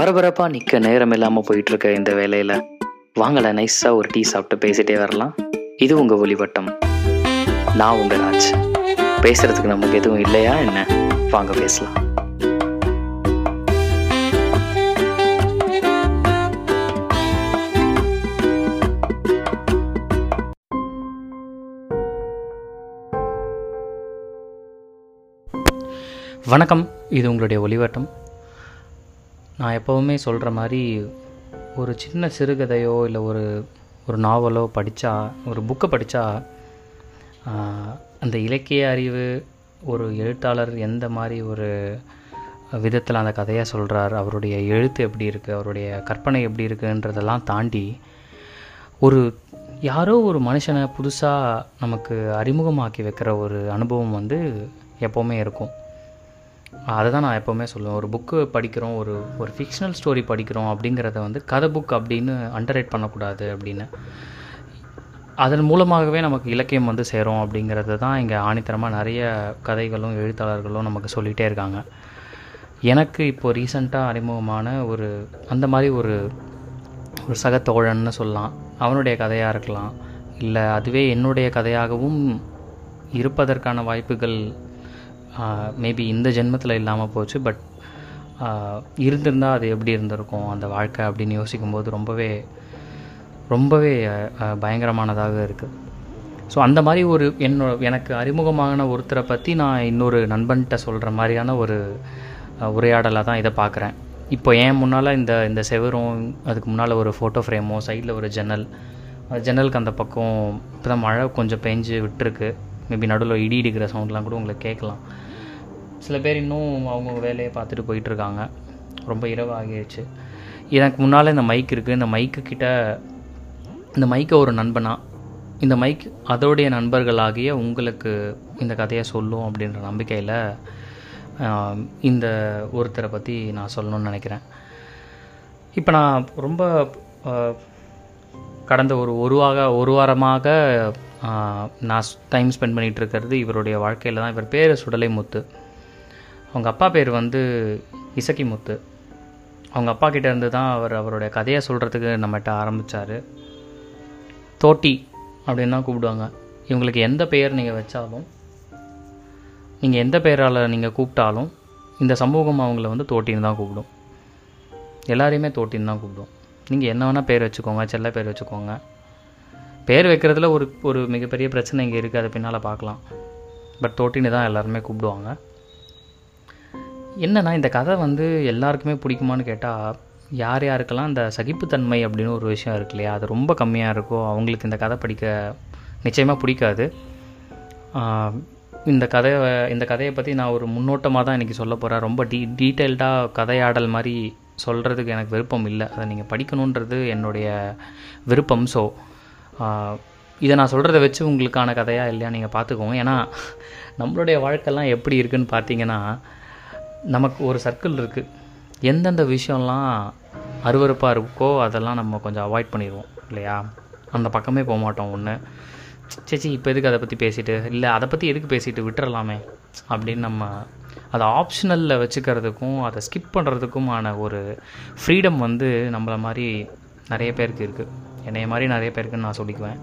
பரபரப்பாக நிற்க நேரம் இல்லாமல் போயிட்டுருக்க இந்த வேலையில். வாங்கலை நைஸாக ஒரு டீ சாப்பிட்டு பேசிட்டே வரலாம். இது உங்கள் ஒளிவட்டம். நான் உங்கள் ராஜ். பேசுகிறதுக்கு நமக்கு எதுவும் இல்லையா என்ன? வாங்க பேசலாம். வணக்கம். இது உங்களுடைய ஒளிவட்டம். நான் எப்போவுமே சொல்கிற மாதிரி ஒரு சின்ன சிறுகதையோ இல்லை ஒரு ஒரு நாவலோ படித்தா ஒரு புக்கை படித்தா அந்த இலக்கிய அறிவு ஒரு எழுத்தாளர் எந்த மாதிரி ஒரு விதத்தில் அந்த கதையை சொல்கிறார் அவருடைய எழுத்து எப்படி இருக்குது அவருடைய கற்பனை எப்படி இருக்குன்றதெல்லாம் தாண்டி ஒரு யாரோ ஒரு மனுஷனை புதுசாக நமக்கு அறிமுகமாக்கி வைக்கிற ஒரு அனுபவம் வந்து எப்போவுமே இருக்கும். அதை தான் நான் எப்போவுமே சொல்லுவேன். ஒரு புக்கு படிக்கிறோம் ஒரு ஒரு ஃபிக்ஷனல் ஸ்டோரி படிக்கிறோம் அப்படிங்கிறத வந்து கதை புக் அப்படின்னு அண்டர்ரேட் பண்ணக்கூடாது அப்படின்னு. அதன் மூலமாகவே நமக்கு இலக்கியம் வந்து சேரும் அப்படிங்கிறது தான் இங்கே ஆணித்தரமாக நிறைய கதைகளும் எழுத்தாளர்களும் நமக்கு சொல்லிகிட்டே இருக்காங்க. எனக்கு இப்போது ரீசண்டாக அறிமுகமான ஒரு அந்த மாதிரி ஒரு ஒரு சக தோழன்னு சொல்லலாம். அவனுடைய கதையாக இருக்கலாம். இல்லை அதுவே என்னுடைய கதையாகவும் இருப்பதற்கான வாய்ப்புகள் மேபி இந்த ஜென்மத்தில் இல்லாமல் போச்சு பட் இருந்திருந்தால் அது எப்படி இருந்திருக்கும் அந்த வாழ்க்கை அப்படின்னு யோசிக்கும்போது ரொம்பவே ரொம்பவே பயங்கரமானதாக இருக்குது ஸோ அந்த மாதிரி ஒரு என்னோ எனக்கு அறிமுகமான ஒருத்தரை பற்றி நான் இன்னொரு நண்பன்கிட்ட சொல்கிற மாதிரியான ஒரு உரையாடலாக தான் இதை பார்க்குறேன் இப்போ ஏன் முன்னால் இந்த இந்த செவரும் அதுக்கு முன்னால் ஒரு ஃபோட்டோ ஃப்ரேமோ சைடில் ஒரு ஜன்னல் ஜன்னலுக்கு அந்த பக்கம் இப்போ தான் மழை கொஞ்சம் பெஞ்சு விட்டுருக்கு. மேபி நடுவில் இடி இடிக்கிற சவுண்ட்லாம் கூட உங்களுக்கு கேட்கலாம். சில பேர் இன்னும் அவங்க வேலையை பார்த்துட்டு போயிட்டுருக்காங்க. ரொம்ப இரவு ஆகிடுச்சு எனக்கு முன்னால் இந்த மைக் இருக்குது இந்த மைக்கு கிட்ட இந்த மைக்கை ஒரு நண்பனா இந்த மைக் அதோடைய நண்பர்களாகிய உங்களுக்கு இந்த கதையை சொல்லும் அப்படின்ற நம்பிக்கையில் இந்த ஒருத்தரை பற்றி நான் சொல்லணும்னு நினைக்கிறேன். இப்போ நான் ரொம்ப கடந்த ஒரு ஒரு வார ஒரு வாரமாக நான் டைம் ஸ்பெண்ட் பண்ணிகிட்டு இருக்கிறது இவருடைய வாழ்க்கையில் தான். இவர் பேர் சுடலை முத்து அவங்க அப்பா பேர் வந்து இசக்கி முத்து அவங்க அப்பா கிட்டேருந்து தான் அவர் அவருடைய கதையை சொல்கிறதுக்கு நம்மகிட்ட ஆரம்பித்தார் தோட்டி அப்படின்னு தான் கூப்பிடுவாங்க. இவங்களுக்கு எந்த பெயர் நீங்கள் வச்சாலும் நீங்கள் எந்த பெயரால் நீங்கள் கூப்பிட்டாலும் இந்த சமூகம் அவங்கள வந்து தோட்டின்னு தான் கூப்பிடும். எல்லாரையுமே தோட்டின்னு தான் கூப்பிடும். நீங்கள் என்ன வேணால் பேர் வச்சுக்கோங்க செல்ல பேர் வச்சுக்கோங்க. பேர் வைக்கிறதுல ஒரு ஒரு மிகப்பெரிய பிரச்சனை இங்கே இருக்குது அதை பின்னால் பார்க்கலாம். பட் தோட்டின்னு தான் எல்லாருமே கூப்பிடுவாங்க. என்னென்னா இந்த கதை வந்து எல்லாருக்குமே பிடிக்குமான்னு கேட்டால் யார் யாருக்கெல்லாம் இந்த சகிப்புத்தன்மை அப்படின்னு ஒரு விஷயம் இருக்கு இல்லையா? அது ரொம்ப கம்மியாக இருக்கோ அவங்களுக்கு இந்த கதை படிக்க நிச்சயமாக பிடிக்காது. இந்த கதையை இந்த கதையை பற்றி நான் ஒரு முன்னோட்டமாக தான் இன்றைக்கி சொல்ல போகிறேன் ரொம்ப டீ டீட்டெயில்டாக கதையாடல் மாதிரி சொல்கிறதுக்கு எனக்கு விருப்பம் இல்லை. அதை நீங்கள் படிக்கணுன்றது என்னுடைய விருப்பம். ஸோ இதை நான் சொல்கிறத வச்சு உங்களுக்கான கதையாக இல்லையா நீங்கள் பார்த்துக்கோங்க. ஏன்னா நம்மளுடைய வாழ்க்கைலாம் எப்படி இருக்குதுன்னு பார்த்தீங்கன்னா நமக்கு ஒரு சர்க்கிள் இருக்குது எந்தெந்த விஷயம்லாம் அருவறுப்பாக இருக்கோ அதெல்லாம் நம்ம கொஞ்சம் அவாய்ட் பண்ணிடுவோம் இல்லையா? அந்த பக்கமே போக மாட்டோம் ஒன்று சேச்சி இப்போ எதுக்கு அதை பற்றி பேசிட்டு? இல்லை அதை பற்றி எதுக்கு பேசிட்டு விட்டுறலாமே? அப்படின்னு நம்ம அதை ஆப்ஷனலில் வச்சுக்கிறதுக்கும் அதை ஸ்கிப் பண்ணுறதுக்குமான ஒரு ஃப்ரீடம் வந்து நம்மளை மாதிரி நிறைய பேருக்கு இருக்குது என்னைய மாதிரி நிறைய பேருக்குன்னு நான் சொல்லிக்குவேன்.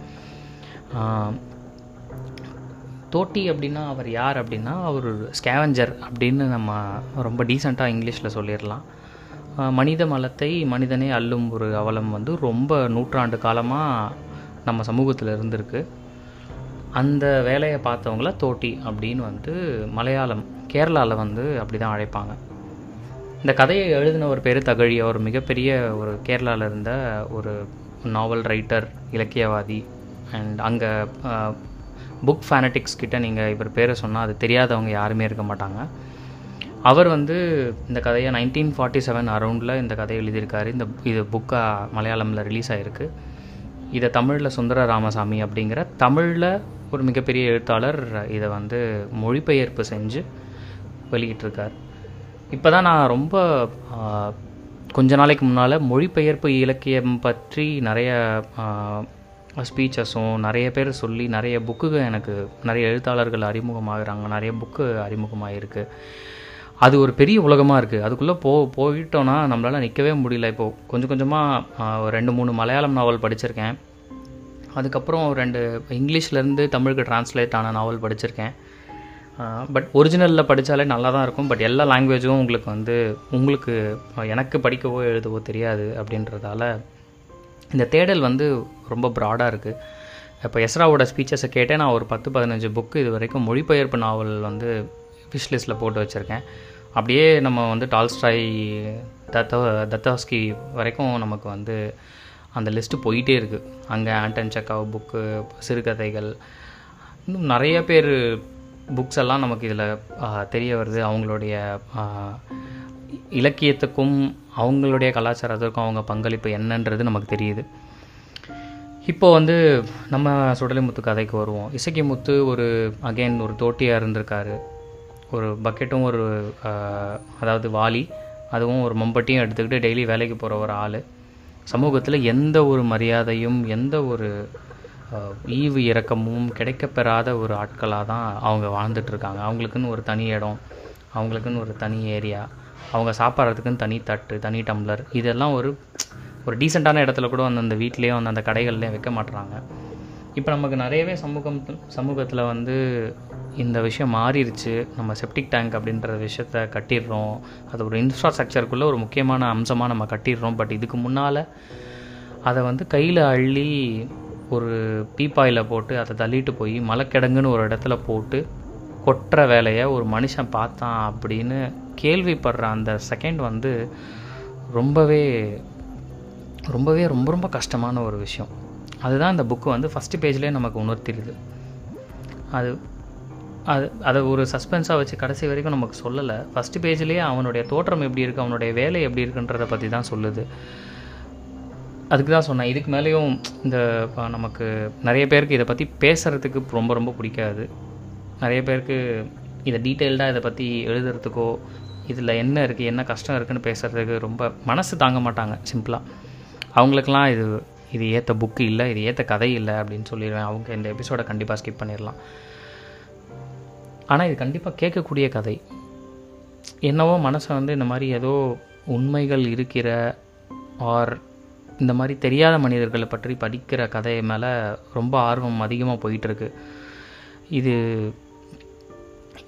தோட்டி அப்படின்னா அவர் யார் அப்படின்னா அவர் ஸ்கேவஞ்சர் அப்படின்னு நம்ம ரொம்ப டீசெண்டாக இங்கிலீஷில் சொல்லிடலாம் மனித மலத்தை மனிதனே அள்ளும் ஒரு அவலம் வந்து ரொம்ப நூற்றாண்டு காலமாக நம்ம சமூகத்தில் இருந்திருக்கு. அந்த வேலையை பார்த்தவங்கள தோட்டி அப்படின்னு வந்து மலையாளம் கேரளாவில் வந்து அப்படி தான் அழைப்பாங்க. இந்த கதையை எழுதின ஒரு பேர் தகழி அவர் மிகப்பெரிய ஒரு கேரளாவில் இருந்த ஒரு நாவல் ரைட்டர் இலக்கியவாதி அண்ட் அங்கே புக் ஃபேனட்டிக்ஸ் கிட்ட நீங்கள் இவர் பேரை சொன்னால் அது தெரியாதவங்க யாருமே இருக்க மாட்டாங்க. அவர் வந்து இந்த கதையை நைன்டீன் ஃபார்ட்டி செவன் அரௌண்டில் இந்த கதையை எழுதியிருக்காரு. இந்த இது புக்காக மலையாளமில் ரிலீஸ் ஆகிருக்கு இதை தமிழில் சுந்தர ராமசாமி அப்படிங்கிற தமிழில் ஒரு மிகப்பெரிய எழுத்தாளர் இதை வந்து மொழிபெயர்ப்பு செஞ்சு வெளியிட்டிருக்கார். இப்போ தான் நான் ரொம்ப கொஞ்ச நாளைக்கு முன்னால் மொழிபெயர்ப்பு இலக்கியம் பற்றி நிறைய ஸ்பீச்சஸும் நிறைய பேர் சொல்லி நிறைய புக்குங்க எனக்கு நிறைய எழுத்தாளர்கள் அறிமுகமாகிறாங்க. நிறைய புக்கு அறிமுகமாகிருக்கு அது ஒரு பெரிய உலகமாக இருக்குது அதுக்குள்ளே போ போயிட்டோன்னா நம்மளால் நிற்கவே முடியல. இப்போது கொஞ்சம் கொஞ்சமாக ஒரு ரெண்டு மூணு மலையாளம் நாவல் படிச்சிருக்கேன். அதுக்கப்புறம் ரெண்டு இங்கிலீஷ்லேருந்து தமிழுக்கு டிரான்ஸ்லேட் ஆன நாவல் படிச்சிருக்கேன். பட் ஒரிஜினலில் படித்தாலே நல்லா தான் இருக்கும். பட் எல்லா லாங்குவேஜும் உங்களுக்கு வந்து உங்களுக்கு எனக்கு படிக்கவோ எழுதவோ தெரியாது அப்படின்றதால இந்த தேடல் வந்து ரொம்ப ப்ராடாக இருக்குது இப்போ எஸ்ராவோட ஸ்பீச்சஸை கேட்டே நான் ஒரு பத்து பதினஞ்சு புக்கு இது வரைக்கும் மொழிபெயர்ப்பு நாவல் வந்து விஷ் லிஸ்ட்டில் போட்டு வச்சுருக்கேன். அப்படியே நம்ம வந்து டால்ஸ்டாய் தத்தோ தத்தாஸ்கி வரைக்கும் நமக்கு வந்து அந்த லிஸ்ட்டு போயிட்டே இருக்குது அங்கே ஆண்டன் சக்காவ் புக்கு சிறுகதைகள் இன்னும் நிறைய பேர் புக்ஸ் எல்லாம் நமக்கு இதில் தெரிய வருது. அவங்களுடைய இலக்கியத்துக்கும் அவங்களுடைய கலாச்சாரத்துக்கும் அவங்க பங்களிப்பு என்னன்றது நமக்கு தெரியுது. இப்போ வந்து நம்ம சுடலிமுத்து கதைக்கு வருவோம். இசக்கிமுத்து ஒரு அகைன் ஒரு தோட்டியாக இருந்திருக்காரு. ஒரு பக்கெட்டும் ஒரு அதாவது வாலி அதுவும் ஒரு மம்பட்டியும் எடுத்துக்கிட்டு டெய்லி வேலைக்கு போகிற ஒரு ஆள். சமூகத்தில் எந்த ஒரு மரியாதையும் எந்த ஒரு ஈவு இறக்கமும் கிடைக்கப்பெறாத ஒரு ஆட்களாக தான் அவங்க வாழ்ந்துட்டுருக்காங்க. அவங்களுக்குன்னு ஒரு தனி இடம் அவங்களுக்குன்னு ஒரு தனி ஏரியா அவங்க சாப்பிட்றதுக்குன்னு தனி தட்டு தனி டம்ளர். இதெல்லாம் ஒரு ஒரு டீசெண்டான இடத்துல கூட அந்தந்த வீட்லேயும் அந்தந்த கடைகள்லேயும் வைக்க மாட்டுறாங்க இப்போ நமக்கு நிறையவே சமூகம் சமூகத்தில் வந்து இந்த விஷயம் மாறிடுச்சு நம்ம செப்டிக் டேங்க் அப்படின்ற விஷயத்த கட்டிடுறோம். அது ஒரு இன்ஃப்ராஸ்ட்ரக்சருக்குள்ளே ஒரு முக்கியமான அம்சமாக நம்ம கட்டிடுறோம். பட் இதுக்கு முன்னால் அதை வந்து கையில் அள்ளி ஒரு பீப்பாயில் போட்டு அதை தள்ளிட்டு போய் மலைக்கிடங்குன்னு ஒரு இடத்துல போட்டு கொட்டுற வேலையை ஒரு மனுஷன் பார்த்தான் அப்படின்னு கேள்விப்படுற அந்த செகண்ட் வந்து ரொம்பவே ரொம்பவே ரொம்ப ரொம்ப கஷ்டமான ஒரு விஷயம். அதுதான் இந்த புக்கு வந்து ஃபஸ்ட்டு பேஜ்லேயே நமக்கு உணர்த்திடுது. அது அது அதை ஒரு சஸ்பென்ஸாக வச்சு கடைசி வரைக்கும் நமக்கு சொல்லலை. ஃபஸ்ட்டு பேஜ்லேயே அவனுடைய தோற்றம் எப்படி இருக்குது அவனுடைய வேலை எப்படி இருக்குன்றதை பற்றி தான் சொல்லுது. அதுக்கு தான் சொன்னேன். இதுக்கு மேலேயும் இந்த நமக்கு நிறைய பேருக்கு இதை பற்றி பேசுகிறதுக்கு ரொம்ப ரொம்ப பிடிக்காது. நிறைய பேருக்கு இதை டீட்டெயில்டாக இதை பற்றி எழுதுறதுக்கோ இதில் என்ன இருக்குது என்ன கஷ்டம் இருக்குதுன்னு பேசுகிறதுக்கு ரொம்ப மனசு தாங்க மாட்டாங்க சிம்பிளாக அவங்களுக்கெல்லாம் இது இது ஏற்ற புக்கு இல்லை இது ஏற்ற கதை இல்லை அப்படின்னு சொல்லிடுவேன். அவங்க இந்த எபிசோடை கண்டிப்பாக ஸ்கிப் பண்ணிடலாம். ஆனால் இது கண்டிப்பாக கேட்கக்கூடிய கதை. என்னவோ மனசை வந்து இந்த மாதிரி ஏதோ உண்மைகள் இருக்கிற ஆர் இந்த மாதிரி தெரியாத மனிதர்களை பற்றி படிக்கிற கதை மேலே ரொம்ப ஆர்வம் அதிகமாக போயிட்டுருக்கு. இது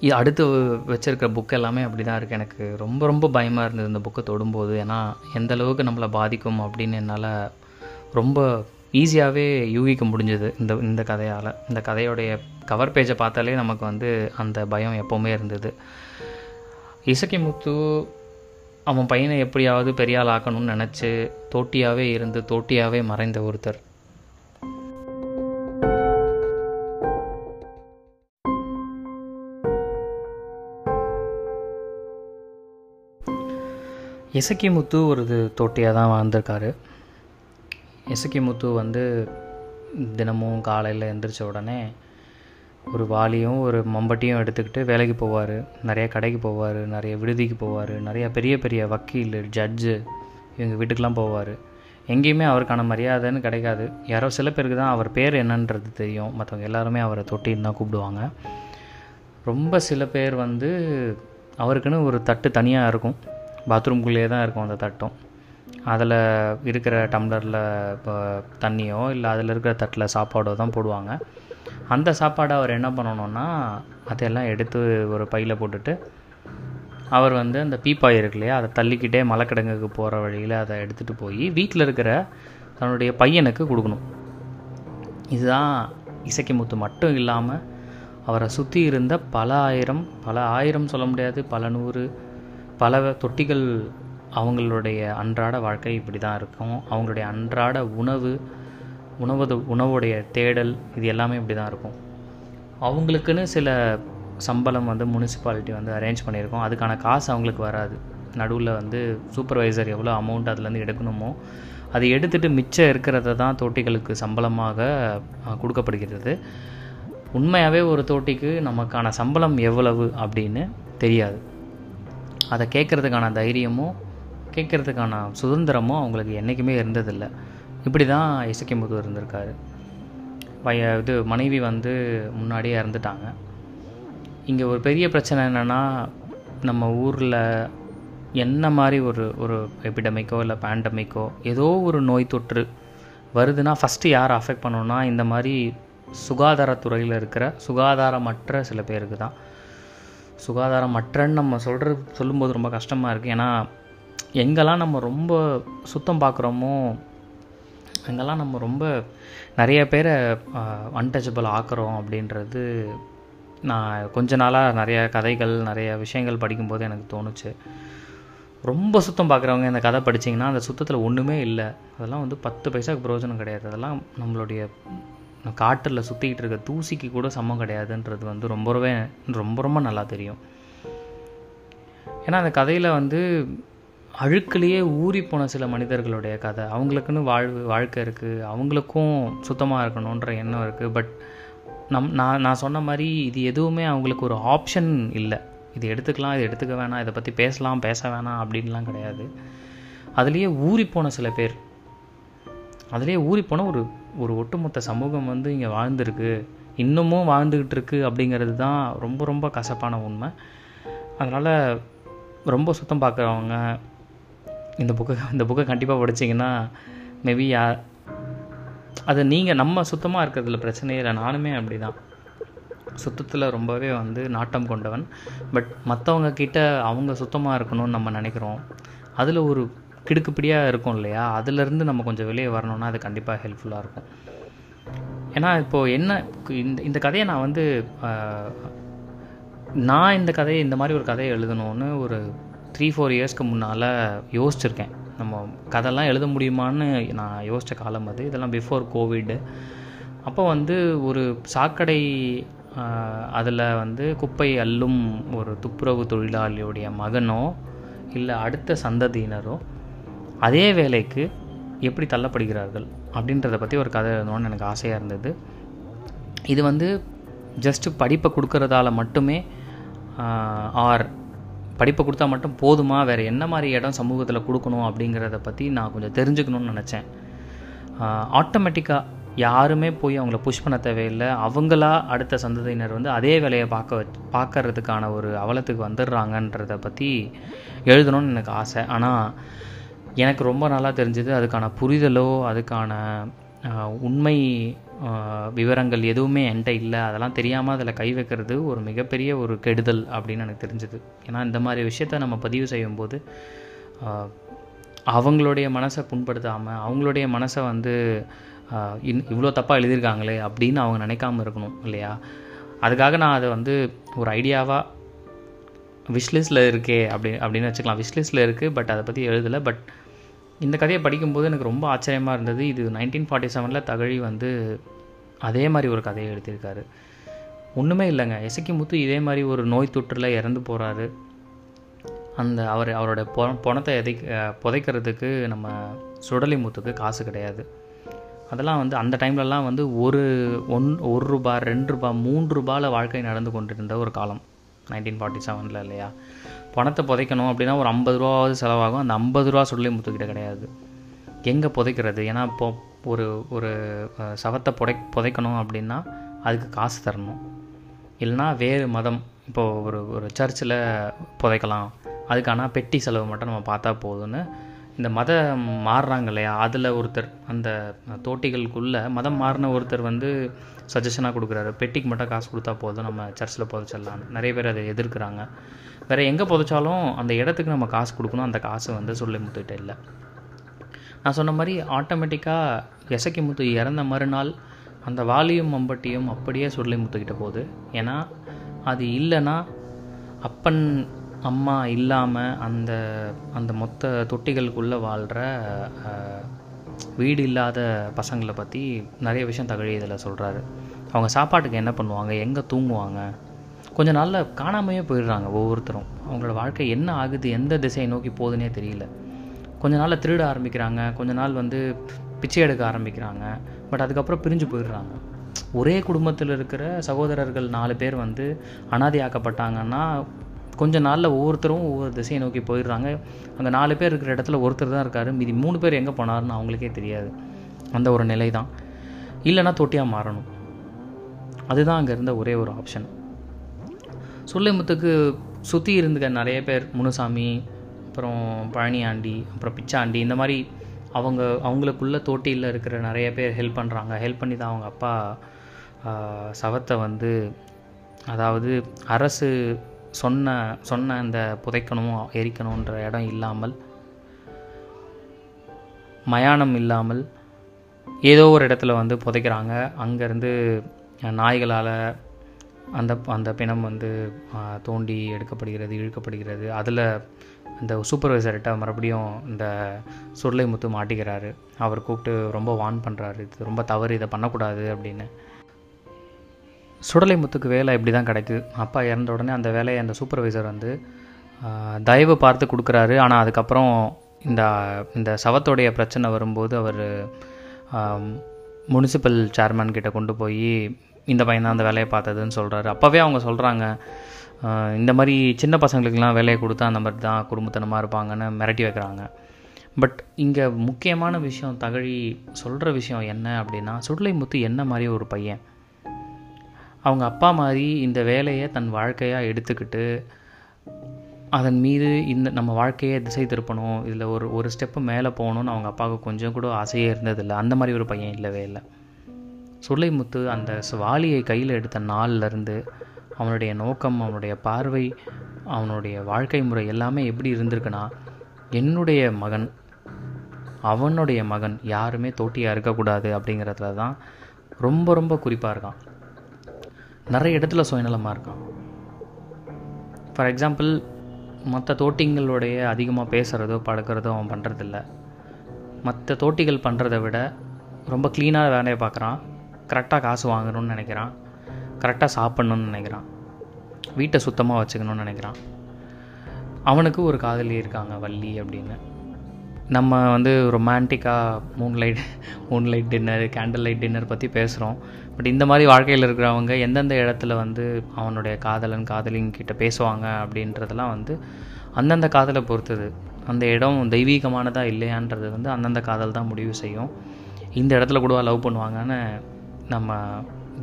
இது அடுத்து வச்சுருக்க புக் எல்லாமே அப்படி தான் இருக்குது எனக்கு ரொம்ப ரொம்ப பயமாக இருந்தது இந்த புக்கை தொடும்போது. ஏன்னா எந்த அளவுக்கு நம்மளை பாதிக்கும் அப்படின்னு என்னால் ரொம்ப ஈஸியாகவே யூகிக்க முடிஞ்சது இந்த இந்த கதையால். இந்த கதையோடைய கவர் பேஜை பார்த்தாலே நமக்கு வந்து அந்த பயம் எப்போவுமே இருந்தது. இசக்கிமுத்து அவன் பையனை எப்படியாவது பெரியால் ஆக்கணும்னு நினச்சி தோட்டியாகவே இருந்து தோட்டியாகவே மறைந்த ஒருத்தர். இசக்கிமுத்து ஒரு தோட்டியாக தான் வாழ்ந்திருக்காரு. இசக்கிமுத்து வந்து தினமும் காலையில் எந்திரிச்ச உடனே ஒரு வாளியும் ஒரு மம்பட்டியும் எடுத்துக்கிட்டு வேலைக்கு போவார். நிறைய கடைக்கு போவார் நிறைய விடுதிக்கு போவார் நிறைய பெரிய பெரிய வக்கீல் ஜட்ஜு இவங்க வீட்டுக்கெலாம் போவார். எங்கேயுமே அவருக்கான மரியாதைன்னு கிடைக்காது. யாரோ சில பேருக்கு தான் அவர் பேர் என்னன்றது தெரியும். மற்றவங்க எல்லாருமே அவரை தொட்டின்னு தான் கூப்பிடுவாங்க. ரொம்ப சில பேர் வந்து அவருக்குன்னு ஒரு தட்டு தனியாக இருக்கும். பாத்ரூம்குள்ளேயே தான் இருக்கும் அந்த தட்டும். அதில் இருக்கிற டம்ளரில் இப்போ தண்ணியோ இல்லை அதில் இருக்கிற தட்டில் சாப்பாடோ தான் போடுவாங்க. அந்த சாப்பாடை அவர் என்ன பண்ணணுன்னா அதையெல்லாம் எடுத்து ஒரு பையில் போட்டுட்டு அவர் வந்து அந்த பீப்பாய் இருக்கு இல்லையா அதை தள்ளிக்கிட்டே மலைக்கிடங்குக்கு போகிற வழியில் அதை எடுத்துகிட்டு போய் வீட்டில் இருக்கிற தன்னுடைய பையனுக்கு கொடுக்கணும். இதுதான் இசைக்குமுத்து மட்டும் இல்லாமல் அவரை சுற்றி இருந்த பல ஆயிரம் பல ஆயிரம் சொல்ல முடியாது பல நூறு பல தொட்டிகள் அவங்களுடைய அன்றாட வாழ்க்கை இப்படி தான் இருக்கும். அவங்களுடைய அன்றாட உணவு உணவு உணவுடைய தேடல் இது எல்லாமே இப்படி தான் இருக்கும். அவங்களுக்குன்னு சில சம்பளம் வந்து முனிசிபாலிட்டி வந்து அரேஞ்ச் பண்ணியிருக்கோம். அதுக்கான காசு அவங்களுக்கு வராது. நடுவில் வந்து சூப்பர்வைசர் எவ்வளோ அமௌண்ட் அதுலேருந்து எடுக்கணுமோ அது எடுத்துகிட்டு மிச்சம் இருக்கிறத தான் தோட்டிகளுக்கு சம்பளமாக கொடுக்கப்படுகிறது. உண்மையாகவே ஒரு தோட்டிக்கு நமக்கான சம்பளம் எவ்வளவு அப்படின்னு தெரியாது. அதை கேட்குறதுக்கான தைரியமும் கேட்குறதுக்கான சுதந்திரமும் அவங்களுக்கு என்றைக்குமே இருந்ததில்லை. இப்படி தான் இசக்கிமுத்து இருந்திருக்காரு. பைய இது மனைவி வந்து முன்னாடியே இறந்துட்டாங்க. இங்கே ஒரு பெரிய பிரச்சனை என்னென்னா நம்ம ஊரில் என்ன மாதிரி ஒரு ஒரு எபிடமிக்கோ இல்லை பேண்டமிக்கோ ஏதோ ஒரு நோய் தொற்று வருதுன்னா ஃபஸ்ட்டு யார் அஃபெக்ட் பண்ணோன்னா இந்த மாதிரி சுகாதாரத்துறையில் இருக்கிற சுகாதாரமற்ற சில பேருக்கு தான். சுகாதாரமற்றன்னு நம்ம சொல்கிற சொல்லும்போது ரொம்ப கஷ்டமாக இருக்குது ஏன்னா எங்கெல்லாம் நம்ம ரொம்ப சுத்தம் பார்க்குறோமோ அங்கெல்லாம் நம்ம ரொம்ப நிறைய பேரை அன்டச்சபிள் ஆக்குறோம் அப்படின்றது நான் கொஞ்ச நாளாக நிறைய கதைகள் நிறைய விஷயங்கள் படிக்கும்போது எனக்கு தோணுச்சு. ரொம்ப சுத்தம் பார்க்குறவங்க இந்த கதை படிச்சிங்கன்னா அந்த சுத்தத்தில் ஒன்றுமே இல்லை. அதெல்லாம் வந்து பத்து பைசாவுக்கு பிரயோஜனம் கிடையாது. அதெல்லாம் நம்மளுடைய காட்டில் சுற்றிக்கிட்டு இருக்க தூசிக்கு கூட சமம் கிடையாதுன்றது வந்து ரொம்ப ரொம்பவே ரொம்ப ரொம்ப நல்லா தெரியும். ஏன்னா அந்த கதையில் வந்து அழுக்கிலேயே ஊறி போன சில மனிதர்களுடைய கதை. அவங்களுக்குன்னு வாழ்வு வாழ்க்கை இருக்குது அவங்களுக்கும் சுத்தமாக இருக்கணுன்ற எண்ணம் இருக்குது பட் நம் நான் நான் சொன்ன மாதிரி இது எதுவுமே அவங்களுக்கு ஒரு ஆப்ஷன் இல்லை. இது எடுத்துக்கலாம் இது எடுத்துக்க வேணாம் இதை பற்றி பேசலாம் பேச வேணாம் அப்படின்லாம் கிடையாது. அதுலேயே ஊறி போன சில பேர். அதுலேயே ஊறி போன ஒரு ஒரு ஒட்டுமொத்த சமூகம் வந்து இங்கே வாழ்ந்துருக்கு. இன்னமும் வாழ்ந்துக்கிட்டு இருக்கு அப்படிங்கிறது தான் ரொம்ப ரொம்ப கசப்பான உண்மை. அதனால் ரொம்ப சுத்தம் பார்க்குறவங்க இந்த புக்கை இந்த புக்கை கண்டிப்பாக படிச்சிங்கன்னா மேபி யா அது நீங்கள் நம்ம சுத்தமாக இருக்கிறதுல பிரச்சனையே இல்லை. நானுமே அப்படி தான் சுத்தத்தில் ரொம்பவே வந்து நாட்டம் கொண்டவன். பட் மற்றவங்க கிட்ட அவங்க சுத்தமாக இருக்கணும்னு நம்ம நினைக்கிறோம். அதில் ஒரு கிடுக்குப்பிடியாக இருக்கும் இல்லையா? அதுலேருந்து நம்ம கொஞ்சம் வெளியே வரணும்னா அது கண்டிப்பாக ஹெல்ப்ஃபுல்லாக இருக்கும். ஏன்னா இப்போது என்ன இந்த இந்த கதையை நான் வந்து நான் இந்த கதையை இந்த மாதிரி ஒரு கதையை எழுதணும்னு ஒரு த்ரீ ஃபோர் இயர்ஸ்க்கு முன்னால் யோசிச்சிருக்கேன். நம்ம கதைலாம் எழுத முடியுமான்னு நான் யோசித்த காலம் அது. இதெல்லாம் பிஃபோர் கோவிடு அப்போ வந்து ஒரு சாக்கடை அதில் வந்து குப்பை அள்ளும் ஒரு துப்புரவு தொழிலாளியுடைய மகனோ இல்லை அடுத்த சந்ததியினரோ அதே வேலைக்கு எப்படி தள்ளப்படுகிறார்கள் அப்படின்றத பற்றி ஒரு கதை எழுதணும்னு எனக்கு ஆசையாக இருந்தது. இது வந்து ஜஸ்ட்டு படிப்பை கொடுக்கறதால மட்டுமே ஆர் படிப்பை கொடுத்தா மட்டும் போதுமா? வேறு என்ன மாதிரி இடம் சமூகத்தில் கொடுக்கணும் அப்படிங்கிறத பற்றி நான் கொஞ்சம் தெரிஞ்சுக்கணும்னு நினச்சேன். ஆட்டோமேட்டிக்காக யாருமே போய் அவங்கள புஷ் பண்ண தேவையில்லை. அவங்களா அடுத்த சந்ததியினர் வந்து அதே வேலையை பார்க்க பார்க்கறதுக்கான ஒரு அவலத்துக்கு வந்துடுறாங்கன்றத பற்றி எழுதணும்னு எனக்கு ஆசை. ஆனால் எனக்கு ரொம்ப நல்லா தெரிஞ்சது அதுக்கான புரிதலோ அதுக்கான உண்மை விவரங்கள் எதுவுமே என்கிட்ட இல்லை. அதெல்லாம் தெரியாமல் அதில் கை வைக்கிறது ஒரு மிகப்பெரிய ஒரு கெடுதல் அப்படின்னு எனக்கு தெரிஞ்சுது. ஏன்னா இந்த மாதிரி விஷயத்த நம்ம பதிவு செய்யும்போது அவங்களுடைய மனசை புண்படுத்தாமல் அவங்களுடைய மனசை வந்து இன் இவ்வளோ தப்பாக எழுதியிருக்காங்களே அப்படின்னு அவங்க நினைக்காம இருக்கணும் இல்லையா? அதுக்காக நான் அதை வந்து ஒரு ஐடியாவாக விஷ்லிஸ்ட்டில் இருக்கே அப்படி அப்படின்னு வச்சுக்கலாம். விஷ்லிஸ்ட்டில் இருக்குது பட் அதை பற்றி எழுதலை. பட் இந்த கதையை படிக்கும்போது எனக்கு ரொம்ப ஆச்சரியமாக இருந்தது. இது நைன்டீன் ஃபார்ட்டி செவனில் தகழி வந்து அதே மாதிரி ஒரு கதையை எழுதியிருக்காரு. ஒன்றுமே இல்லைங்க. இசைக்கு முத்து இதே மாதிரி ஒரு நோய் தொற்றில் இறந்து போகிறாரு அந்த அவர் அவரோட பொ பணத்தை எதை புதைக்கிறதுக்கு நம்ம சுடலி முத்துக்கு காசு கிடையாது. அதெல்லாம் வந்து அந்த டைம்லலாம் வந்து ஒரு ஒன் ஒரு ரூபா ரெண்டு ரூபா மூன்று ரூபாயில் வாழ்க்கை நடந்து கொண்டிருந்த ஒரு காலம். நைன்டீன் ஃபார்ட்டி செவனில் இல்லையா? பணத்தை புதைக்கணும் அப்படின்னா ஒரு ஐம்பது ரூபாவது செலவாகும். அந்த ஐம்பது ரூபா சொல்லி முத்துக்கிட்ட கிடையாது. எங்கே புதைக்கிறது? ஏன்னா இப்போ ஒரு ஒரு சவத்தை புடை புதைக்கணும் அப்படின்னா அதுக்கு காசு தரணும். இல்லைனா வேறு மதம். இப்போது ஒரு ஒரு சர்ச்சில் புதைக்கலாம். அதுக்கான பெட்டி செலவு மட்டும் நம்ம பார்த்தா போதும்னு இந்த மதம் மாறுறாங்க இல்லையா? அதில் ஒருத்தர் அந்த தோட்டிகளுக்குள்ளே மதம் மாறின ஒருத்தர் வந்து சஜஷனாக கொடுக்குறாரு. பெட்டிக்கு மட்டும் காசு கொடுத்தா போதும். நம்ம சர்ச்சில் புதைச்சிடலாம் நிறைய பேர் அதை எதிர்க்கிறாங்க. வேறு எங்கே புதைச்சாலும் அந்த இடத்துக்கு நம்ம காசு கொடுக்கணும். அந்த காசு வந்து சொல்லி முத்துக்கிட்ட இல்லை. நான் சொன்ன மாதிரி ஆட்டோமேட்டிக்காக எசக்கி முத்து இறந்த மறுநாள் அந்த வாலியும் மம்பட்டியும் அப்படியே சொல்லி முத்துக்கிட்ட போகுது. ஏன்னா அது இல்லைன்னா அப்பன் அம்மா இல்லாமல் அந்த அந்த மொத்த தொட்டிகளுக்குள்ளே வாழ்கிற வீடு இல்லாத பசங்களை பற்றி நிறைய விஷயம் தகழி இதில் சொல்கிறாரு அவங்க சாப்பாட்டுக்கு என்ன பண்ணுவாங்க? எங்கே தூங்குவாங்க? கொஞ்ச நாளில் காணாமையே போயிடுறாங்க ஒவ்வொருத்தரும். அவங்களோட வாழ்க்கை என்ன ஆகுது எந்த திசையை நோக்கி போகுதுன்னே தெரியல. கொஞ்ச நாளில் திருட ஆரம்பிக்கிறாங்க கொஞ்ச நாள் வந்து பிச்சை எடுக்க ஆரம்பிக்கிறாங்க பட் அதுக்கப்புறம் பிரிஞ்சு போயிடுறாங்க. ஒரே குடும்பத்தில் இருக்கிற சகோதரர்கள் நாலு பேர் வந்து அனாதையாக்கப்பட்டாங்கன்னா கொஞ்ச நாளில் ஒவ்வொருத்தரும் ஒவ்வொரு திசையை நோக்கி போயிடுறாங்க. அந்த நாலு பேர் இருக்கிற இடத்துல ஒருத்தர் தான் இருக்கார். மீதி மூணு பேர் எங்கே போனார்னு அவங்களுக்கே தெரியாது. அந்த ஒரு நிலை தான் இல்லைன்னா தொட்டியாக மாறணும். அதுதான் அங்கே இருந்த ஒரே ஒரு ஆப்ஷன் சொல்லிமுத்துக்கு சுற்றி இருந்துக்க நிறைய பேர். முனுசாமி அப்புறம் பழனியாண்டி அப்புறம் பிச்சாண்டி இந்த மாதிரி அவங்க அவங்களுக்குள்ள தோட்டியில் இருக்கிற நிறைய பேர் ஹெல்ப் பண்ணுறாங்க ஹெல்ப் பண்ணி தான் அவங்க அப்பா சவத்தை வந்து அதாவது அரசு சொன்ன சொன்ன அந்த புதைக்கணும் எரிக்கணுன்ற இடம் இல்லாமல் மயானம் இல்லாமல் ஏதோ ஒரு இடத்துல வந்து புதைக்கிறாங்க. அங்கேருந்து நாய்களால் அந்த அந்த பிணம் வந்து தோண்டி எடுக்கப்படுகிறது இழுக்கப்படுகிறது. அதில் இந்த சூப்பர்வைசர்கிட்ட மறுபடியும் இந்த சுருளைமுத்து மாட்டிக்கிறாரு. அவர் கூப்பிட்டு ரொம்ப வார்ன் பண்ணுறாரு இது ரொம்ப தவறு இதை பண்ணக்கூடாது அப்படின்னு. சுடலை முத்துக்கு வேலை இப்படி தான் கிடைக்குது. அப்பா இறந்த உடனே அந்த வேலையை அந்த சூப்பர்வைசர் வந்து தயவு பார்த்து கொடுக்குறாரு. ஆனால் அதுக்கப்புறம் இந்த இந்த சவத்தோடைய பிரச்சனை வரும்போது அவர் முனிசிபல் சேர்மன் கிட்ட கொண்டு போய் இந்த பையன் தான் அந்த வேலையை பார்த்ததுன்னு சொல்கிறாரு அப்போவே அவங்க சொல்கிறாங்க இந்த மாதிரி சின்ன பசங்களுக்கெல்லாம் வேலையை கொடுத்தா அந்த மாதிரி தான் குடும்பத்தனமாக இருப்பாங்கன்னு மிரட்டி வைக்கிறாங்க. பட் இங்கே முக்கியமான விஷயம் தகழி சொல்கிற விஷயம் என்ன அப்படின்னா சுடலைமுத்து என்ன மாதிரி ஒரு பையன்? அவங்க அப்பா மாதிரி இந்த வேலையை தன் வாழ்க்கையாக எடுத்துக்கிட்டு அதன் மீது இந்த நம்ம வாழ்க்கையை திசை திருப்பணும் இதில் ஒரு ஒரு ஸ்டெப்பு மேலே போகணும்னு அவங்க அப்பாவுக்கு கொஞ்சம் கூட ஆசையே இருந்ததில்லை. அந்த மாதிரி ஒரு பையன் இல்லவே இல்லை. சுள்ளைமுத்து அந்த வாளியை கையில் எடுத்த நாள்லேருந்து அவனுடைய நோக்கம் அவனுடைய பார்வை அவனுடைய வாழ்க்கை முறை எல்லாமே எப்படி இருந்திருக்குன்னா என்னுடைய மகன் அவனுடைய மகன் யாருமே தோட்டியாக இருக்கக்கூடாது அப்படிங்கிறதுல தான் ரொம்ப ரொம்ப குறிப்பாக இருக்கான். நிறைய இடத்துல சுயநலமாக இருக்கான். ஃபார் எக்ஸாம்பிள் மற்ற தோட்டிங்களுடைய அதிகமாக பேசுகிறதோ பழக்கிறதோ அவன் பண்ணுறதில்ல மற்ற தோட்டிகள் பண்ணுறத விட ரொம்ப க்ளீனாக வேலையை பார்க்குறான். கரெக்டாக காசு வாங்கணும்னு நினைக்கிறான். கரெக்டாக சாப்பிட்ணுன்னு நினைக்கிறான். வீட்டை சுத்தமாக வச்சுக்கணும்னு நினைக்கிறான். அவனுக்கு ஒரு காதலி இருக்காங்க வள்ளி அப்படின்னு. நம்ம வந்து ரொமான்டிக்காக moonlight moonlight dinner candlelight dinner பற்றி பேசுகிறோம் பட் இந்த மாதிரி வாழ்க்கையில் இருக்கிறவங்க எந்தெந்த இடத்துல வந்து அவனுடைய காதலன் காதலின் கிட்ட பேசுவாங்க அப்படின்றதெல்லாம் வந்து அந்தந்த காதலை பொறுத்தது. அந்த இடம் தெய்வீகமானதாக இல்லையான்றது வந்து அந்தந்த காதல் தான் முடிவு செய்யும். இந்த இடத்துல கூட லவ் பண்ணுவாங்கன்னு நம்ம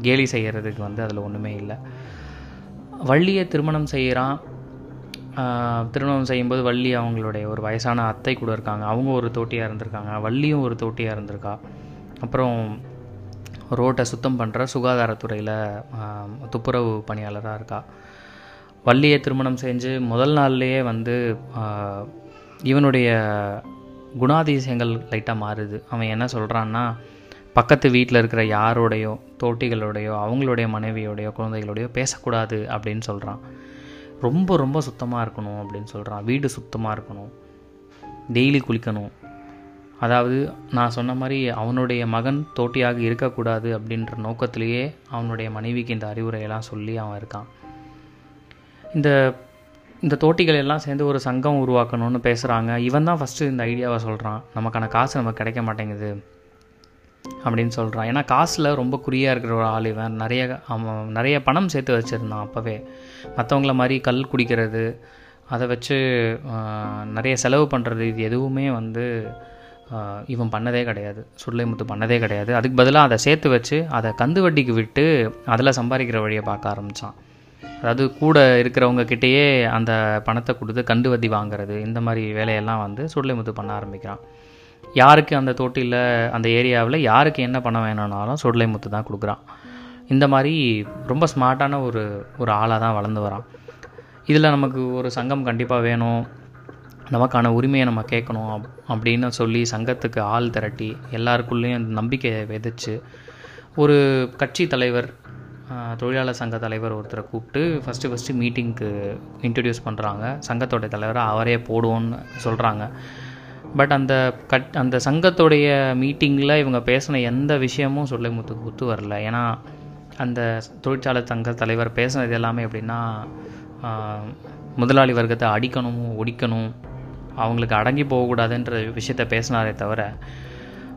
கேலி செய்கிறதுக்கு வந்து அதில் ஒன்றுமே இல்லை. வள்ளியை திருமணம் செய்கிறான் திருமணம் செய்யும்போது வள்ளி அவங்களுடைய ஒரு வயசான அத்தை கூட இருக்காங்க. அவங்க ஒரு தோட்டியாக இருந்திருக்காங்க. வள்ளியும் ஒரு தோட்டியாக இருந்திருக்கா. அப்புறம் ரோட்டை சுத்தம் பண்ணுற சுகாதாரத்துறையில் துப்புரவு பணியாளராக இருக்கா. வள்ளியை திருமணம் செஞ்சு முதல் நாள்லேயே வந்து இவனுடைய குணாதிசயங்கள் லைட்டாக மாறுது. அவன் என்ன சொல்கிறான்னா பக்கத்து வீட்டில் இருக்கிற யாரோடையோ தோட்டிகளோடையோ அவங்களுடைய மனைவியோடையோ குழந்தைகளோடையோ பேசக்கூடாது அப்படின்னு சொல்கிறான் ரொம்ப ரொம்ப சுத்தமாக இருக்கணும் அப்படின்னு சொல்கிறான் வீடு சுத்தமாக இருக்கணும். டெய்லி குளிக்கணும். அதாவது நான் சொன்ன மாதிரி அவனுடைய மகன் தோட்டியாக இருக்கக்கூடாது அப்படின்ற நோக்கத்திலேயே அவனுடைய மனைவிக்கு இந்த அறிவுரையெல்லாம் சொல்லி அவன் இருக்கான். இந்த இந்த தோட்டிகள் எல்லாம் சேர்ந்து ஒரு சங்கம் உருவாக்கணும்னு பேசுகிறாங்க இவன் தான் ஃபஸ்ட்டு இந்த ஐடியாவை சொல்கிறான் நமக்கான காசு நமக்கு கிடைக்க மாட்டேங்குது. அப்படின்னு சொல்கிறான் ஏன்னா காசில் ரொம்ப குறியாக இருக்கிற ஒரு ஆள் இவன். நிறைய அவன் நிறைய பணம் சேர்த்து வச்சுருந்தான் அப்போவே. மற்றவங்கள மாதிரி கல் குடிக்கிறது அதை வச்சு நிறைய செலவு பண்ணுறது இது எதுவுமே வந்து இவன் பண்ணதே கிடையாது. சுள்ளைமுத்து பண்ணதே கிடையாது. அதுக்கு பதிலாக அதை சேர்த்து வச்சு அதை கந்து வட்டிக்கு விட்டு அதில் சம்பாதிக்கிற வழியை பார்க்க ஆரம்பித்தான் அதாவது கூட இருக்கிறவங்க கிட்டேயே அந்த பணத்தை கொடுத்து கண்டு வட்டி வாங்குறது இந்த மாதிரி வேலையெல்லாம் வந்து சுள்ளைமுத்து பண்ண ஆரம்பிக்கிறான். யாருக்கு அந்த தோட்டியில் அந்த ஏரியாவில் யாருக்கு என்ன பண்ண வேணும்னாலும் சுடலைமுத்து தான் கொடுக்குறான். இந்த மாதிரி ரொம்ப ஸ்மார்ட்டான ஒரு ஒரு ஆளாக தான் வளர்ந்து வரான். இதில் நமக்கு ஒரு சங்கம் கண்டிப்பாக வேணும். நமக்கான உரிமையை நம்ம கேட்கணும் அப் அப்படின்னு சொல்லி சங்கத்துக்கு ஆள் திரட்டி எல்லாருக்குள்ளேயும் அந்த நம்பிக்கையை விதைச்சு ஒரு கட்சி தலைவர் தொழிலாளர் சங்க தலைவர் ஒருத்தரை கூப்பிட்டு ஃபஸ்ட்டு ஃபஸ்ட்டு மீட்டிங்க்கு இன்ட்ரடியூஸ் பண்ணுறாங்க சங்கத்தோடைய தலைவரை அவரே போடுவோன்னு சொல்கிறாங்க பட் அந்த கட் அந்த சங்கத்துடைய மீட்டிங்கில் இவங்க பேசின எந்த விஷயமும் சொல்லிமுத்துக்கு ஒத்து வரல. ஏன்னா அந்த தொழிற்சாலை சங்க தலைவர் பேசினது எல்லாமே எப்படின்னா முதலாளி வர்க்கத்தை அடிக்கணும் ஒடிக்கணும் அவங்களுக்கு அடங்கி போகக்கூடாதுன்ற விஷயத்த பேசினாரே தவிர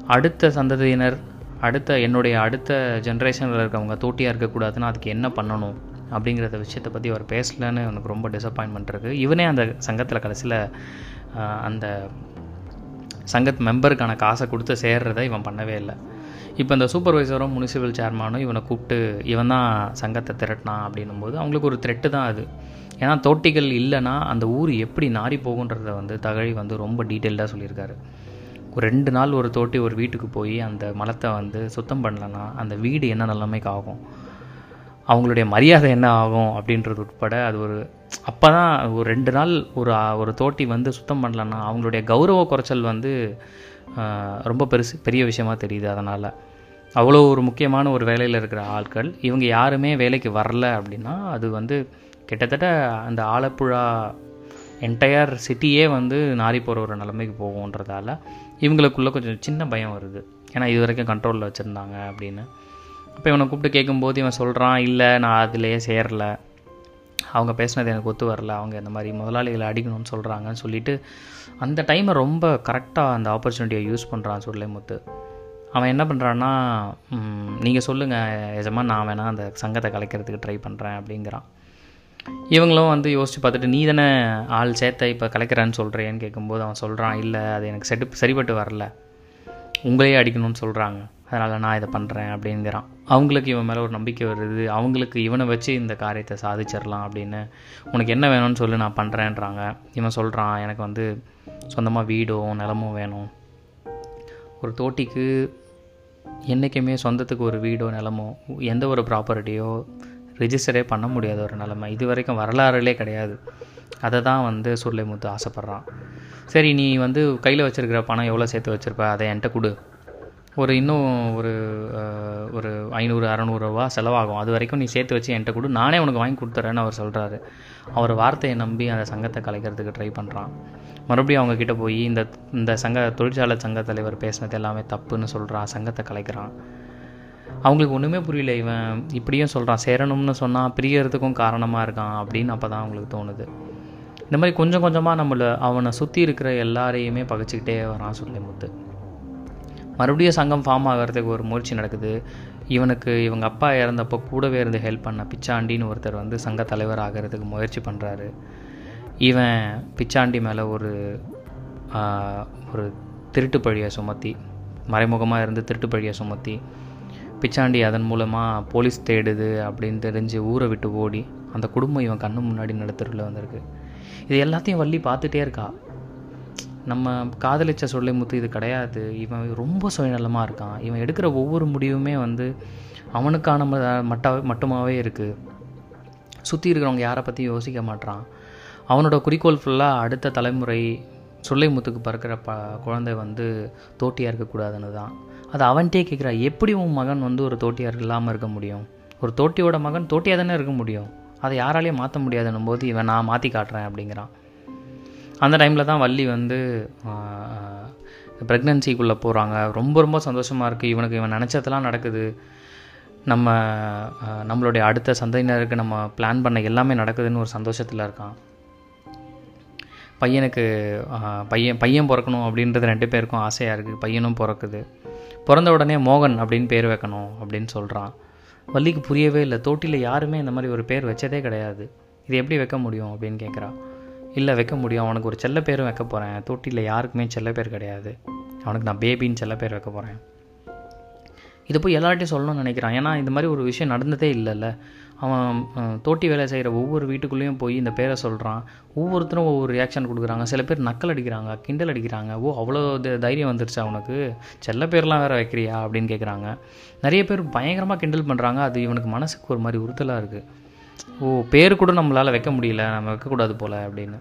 அடுத்த சந்ததியினர் அடுத்த என்னுடைய அடுத்த ஜென்ரேஷனில் இருக்கவங்க தோட்டியாக இருக்கக்கூடாதுன்னா அதுக்கு என்ன பண்ணணும் அப்படிங்கிறத விஷயத்தை பற்றி அவர் பேசலன்னு எனக்கு ரொம்ப டிசப்பாயின்மெண்ட் இருக்குது இவனே அந்த சங்கத்தில் கடைசியில் அந்த சங்கத் மெம்பருக்கான காசை கொடுத்து சேர்றதை இவன் பண்ணவே இல்லை. இப்போ இந்த சூப்பர்வைசரும் முனிசிபல் சேர்மானும் இவனை கூப்பிட்டு இவன் தான் சங்கத்தை திரட்டினான் அப்படின்னும்போது அவங்களுக்கு ஒரு த்ரெட்டு தான் அது. ஏன்னா தோட்டிகள் இல்லைன்னா அந்த ஊர் எப்படி நாரி போகுன்றத வந்து தகழி வந்து ரொம்ப டீட்டெயில்டாக சொல்லியிருக்காரு. ஒரு ரெண்டு நாள் ஒரு தோட்டி ஒரு வீட்டுக்கு போய் அந்த மலத்தை வந்து சுத்தம் பண்ணலன்னா அந்த வீடு என்ன நிலைமைக்கு ஆகும்? அவங்களுடைய மரியாதை என்ன ஆகும் அப்படின்றது உட்பட அது ஒரு அப்போ தான் ஒரு ரெண்டு நாள் ஒரு ஒரு தோட்டி வந்து சுத்தம் பண்ணலன்னா அவங்களுடைய கௌரவ குறைச்சல் வந்து ரொம்ப பெருசு பெரிய விஷயமா தெரியுது அதனால். அவ்வளோ ஒரு முக்கியமான ஒரு வேலையில் இருக்கிற ஆட்கள் இவங்க யாருமே வேலைக்கு வரல அப்படின்னா அது வந்து கிட்டத்தட்ட அந்த ஆலப்புழா என்டையர் சிட்டியே வந்து நாரி போகிற ஒரு நிலைமைக்கு போகுன்றதால இவங்களுக்குள்ளே கொஞ்சம் சின்ன பயம் வருது. ஏன்னா இது வரைக்கும் கண்ட்ரோலில் வச்சுருந்தாங்க அப்படின்னு. அப்போ இவனை கூப்பிட்டு கேட்கும்போது இவன் சொல்கிறான் இல்லை நான் அதிலேயே சேரலை. அவங்க பேசினது எனக்கு ஒத்து வரல. அவங்க இந்த மாதிரி முதலாளிகளை அடிக்கணும்னு சொல்கிறாங்கன்னு சொல்லிட்டு அந்த டைமை ரொம்ப கரெக்டாக அந்த ஆப்பர்ச்சுனிட்டியை யூஸ் பண்ணுறான் முத்து அவன் என்ன பண்ணுறான்னா நீங்கள் சொல்லுங்கள் எஜமா நான் வேணால் அந்த சங்கத்தை கலைக்கிறதுக்கு ட்ரை பண்ணுறேன் அப்படிங்கிறான். இவங்களும் வந்து யோசித்து பார்த்துட்டு நீ தானே ஆள் சேர்த்த இப்போ கலைக்கிறேன்னு சொல்கிறேன்னு கேட்கும்போது அவன் சொல்கிறான் இல்லை அது எனக்கு செட்டு சரிப்பட்டு வரல. உங்களையே அடிக்கணும்னு சொல்கிறாங்க அதனால் நான் இதை பண்ணுறேன் அப்படிங்கிறான். அவங்களுக்கு இவன் மேலே ஒரு நம்பிக்கை வருது. அவங்களுக்கு இவனை வச்சு இந்த காரியத்தை சாதிச்சிடலாம் அப்படின்னு உனக்கு என்ன வேணும்னு சொல்லி நான் பண்ணுறேன்றாங்க இவன் சொல்கிறான் எனக்கு வந்து சொந்தமாக வீடும் நிலமும் வேணும். ஒரு தோட்டிக்கு என்றைக்குமே சொந்தத்துக்கு ஒரு வீடோ நிலமோ எந்த ஒரு ப்ராப்பர்ட்டியோ ரிஜிஸ்டரே பண்ண முடியாத ஒரு நிலமை. இது வரைக்கும் வரலாறுலே கிடையாது. அதை தான் வந்து முத்து ஆசைப்பட்றான். சரி நீ வந்து கையில் வச்சுருக்கிற பணம் எவ்வளோ சேர்த்து வச்சுருப்ப? அதை என்கிட்ட கொடு. ஒரு இன்னும் ஒரு ஒரு ஐநூறு அறநூறுரூவா செலவாகும். அது வரைக்கும் நீ சேர்த்து வச்சு என்கிட்ட கொடு. நானே உனக்கு வாங்கி கொடுத்துறேன்னு அவர் சொல்கிறாரு அவர் வார்த்தையை நம்பி அந்த சங்கத்தை கலைக்கிறதுக்கு ட்ரை பண்ணுறான் மறுபடியும் அவங்கக்கிட்ட போய் இந்த இந்த சங்க தொழிற்சாலை சங்க தலைவர் பேசினது எல்லாமே தப்புன்னு சொல்கிறான் சங்கத்தை கலைக்கிறான். அவங்களுக்கு ஒன்றுமே புரியல. இவன் இப்படியும் சொல்கிறான் சேரணும்னு சொன்னால் பிரியறதுக்கும் காரணமாக இருக்கான் அப்படின்னு அப்போ தான் அவங்களுக்கு தோணுது. இந்த மாதிரி கொஞ்சம் கொஞ்சமாக நம்மளை அவனை சுற்றி இருக்கிற எல்லாரையுமே பகைச்சிக்கிட்டே வரான் சொல்லி முத்து மறுபடியும் சங்கம் ஃபார்ம் ஆகிறதுக்கு ஒரு முயற்சி நடக்குது. இவனுக்கு இவங்க அப்பா இறந்தப்போ கூடவே இருந்து ஹெல்ப் பண்ண பிச்சாண்டின்னு ஒருத்தர் வந்து சங்க தலைவர் ஆகிறதுக்கு முயற்சி பண்ணுறாரு இவன் பிச்சாண்டி மேலே ஒரு ஒரு திருட்டு பழியை சுமத்தி மறைமுகமாக இருந்து திருட்டு பழியை சுமத்தி பிச்சாண்டி அதன் மூலமாக போலீஸ் தேடுது அப்படின்னு தெரிஞ்சு ஊரை விட்டு ஓடி அந்த குடும்பம் இவன் கண்ணு முன்னாடி நடத்துறதுல வந்திருக்கு. இது எல்லாத்தையும் வள்ளி பார்த்துட்டே இருக்கா. நம்ம காதலிச்ச சொல்லை முத்து இது கிடையாது. இவன் ரொம்ப சுயநலமாக இருக்கான். இவன் எடுக்கிற ஒவ்வொரு முடிவுமே வந்து அவனுக்கான மட்ட மட்டுமாகவே இருக்குது சுற்றி இருக்கிறவங்க யாரை பற்றியும் யோசிக்க மாட்டான் அவனோட குறிக்கோள் ஃபுல்லாக அடுத்த தலைமுறை சொல்லை முத்துக்கு பறக்கிற ப குழந்தை வந்து தோட்டியாக இருக்கக்கூடாதுன்னு தான். அது அவன்கிட்டே கேட்குறா எப்படி உன் மகன் வந்து ஒரு தோட்டியார் இல்லாமல் இருக்க முடியும்? ஒரு தோட்டியோட மகன் தோட்டியாக தானே இருக்க முடியும்? அதை யாராலையும் மாற்ற முடியாதுன்னும் போது இவன் நான் மாற்றி காட்டுறேன் அப்படிங்கிறான். அந்த டைமில் தான் வள்ளி வந்து ப்ரெக்னென்சிக்குள்ளே போகிறாங்க ரொம்ப ரொம்ப சந்தோஷமாக இருக்குது இவனுக்கு இவன் நினச்சதெல்லாம் நடக்குது. நம்ம நம்மளுடைய அடுத்த சந்தையினருக்கு நம்ம பிளான் பண்ண எல்லாமே நடக்குதுன்னு ஒரு சந்தோஷத்தில் இருக்கான். பையனுக்கு பையன் பையன் பிறக்கணும் அப்படின்றது ரெண்டு பேருக்கும் ஆசையாக இருக்குது பையனும் பிறக்குது. பிறந்த உடனே மோகன் அப்படின்னு பேர் வைக்கணும் அப்படின்னு சொல்கிறான் வள்ளிக்கு புரியவே இல்லை. தோட்டியில் யாருமே இந்த மாதிரி ஒரு பேர் வச்சதே கிடையாது. இது எப்படி வைக்க முடியும் அப்படின்னு கேட்குறான் இல்லை வைக்க முடியும். அவனுக்கு ஒரு செல்ல பேரும் வைக்க போகிறேன் தொட்டியில் யாருக்குமே செல்ல பேர் கிடையாது. அவனுக்கு நான் பேபின்னு செல்ல பேர் வைக்க போகிறேன் இதை போய் எல்லார்ட்டையும் சொல்லணும்னு நினைக்கிறான். ஏன்னா இந்த மாதிரி ஒரு விஷயம் நடந்ததே இல்லைல்ல. அவன் தோட்டி வேலை செய்கிற ஒவ்வொரு வீட்டுக்குள்ளேயும் போய் இந்த பேரை சொல்கிறான் ஒவ்வொருத்தரும் ஒவ்வொரு ரியாக்ஷன் கொடுக்குறாங்க. சில பேர் நக்கல் அடிக்கிறாங்க கிண்டல் அடிக்கிறாங்க. ஓ அவ்வளோ தைரியம் வந்துருச்சு அவனுக்கு செல்ல பேர்லாம் வேறு வைக்கிறியா? அப்படின்னு கேட்குறாங்க நிறைய பேர் பயங்கரமாக கிண்டல் பண்ணுறாங்க அது இவனுக்கு மனசுக்கு ஒரு மாதிரி உறுத்தலாக இருக்குது ஓ பேர் கூட நம்மளால் வைக்க முடியல நம்ம வைக்கக்கூடாது போல் அப்படின்னு.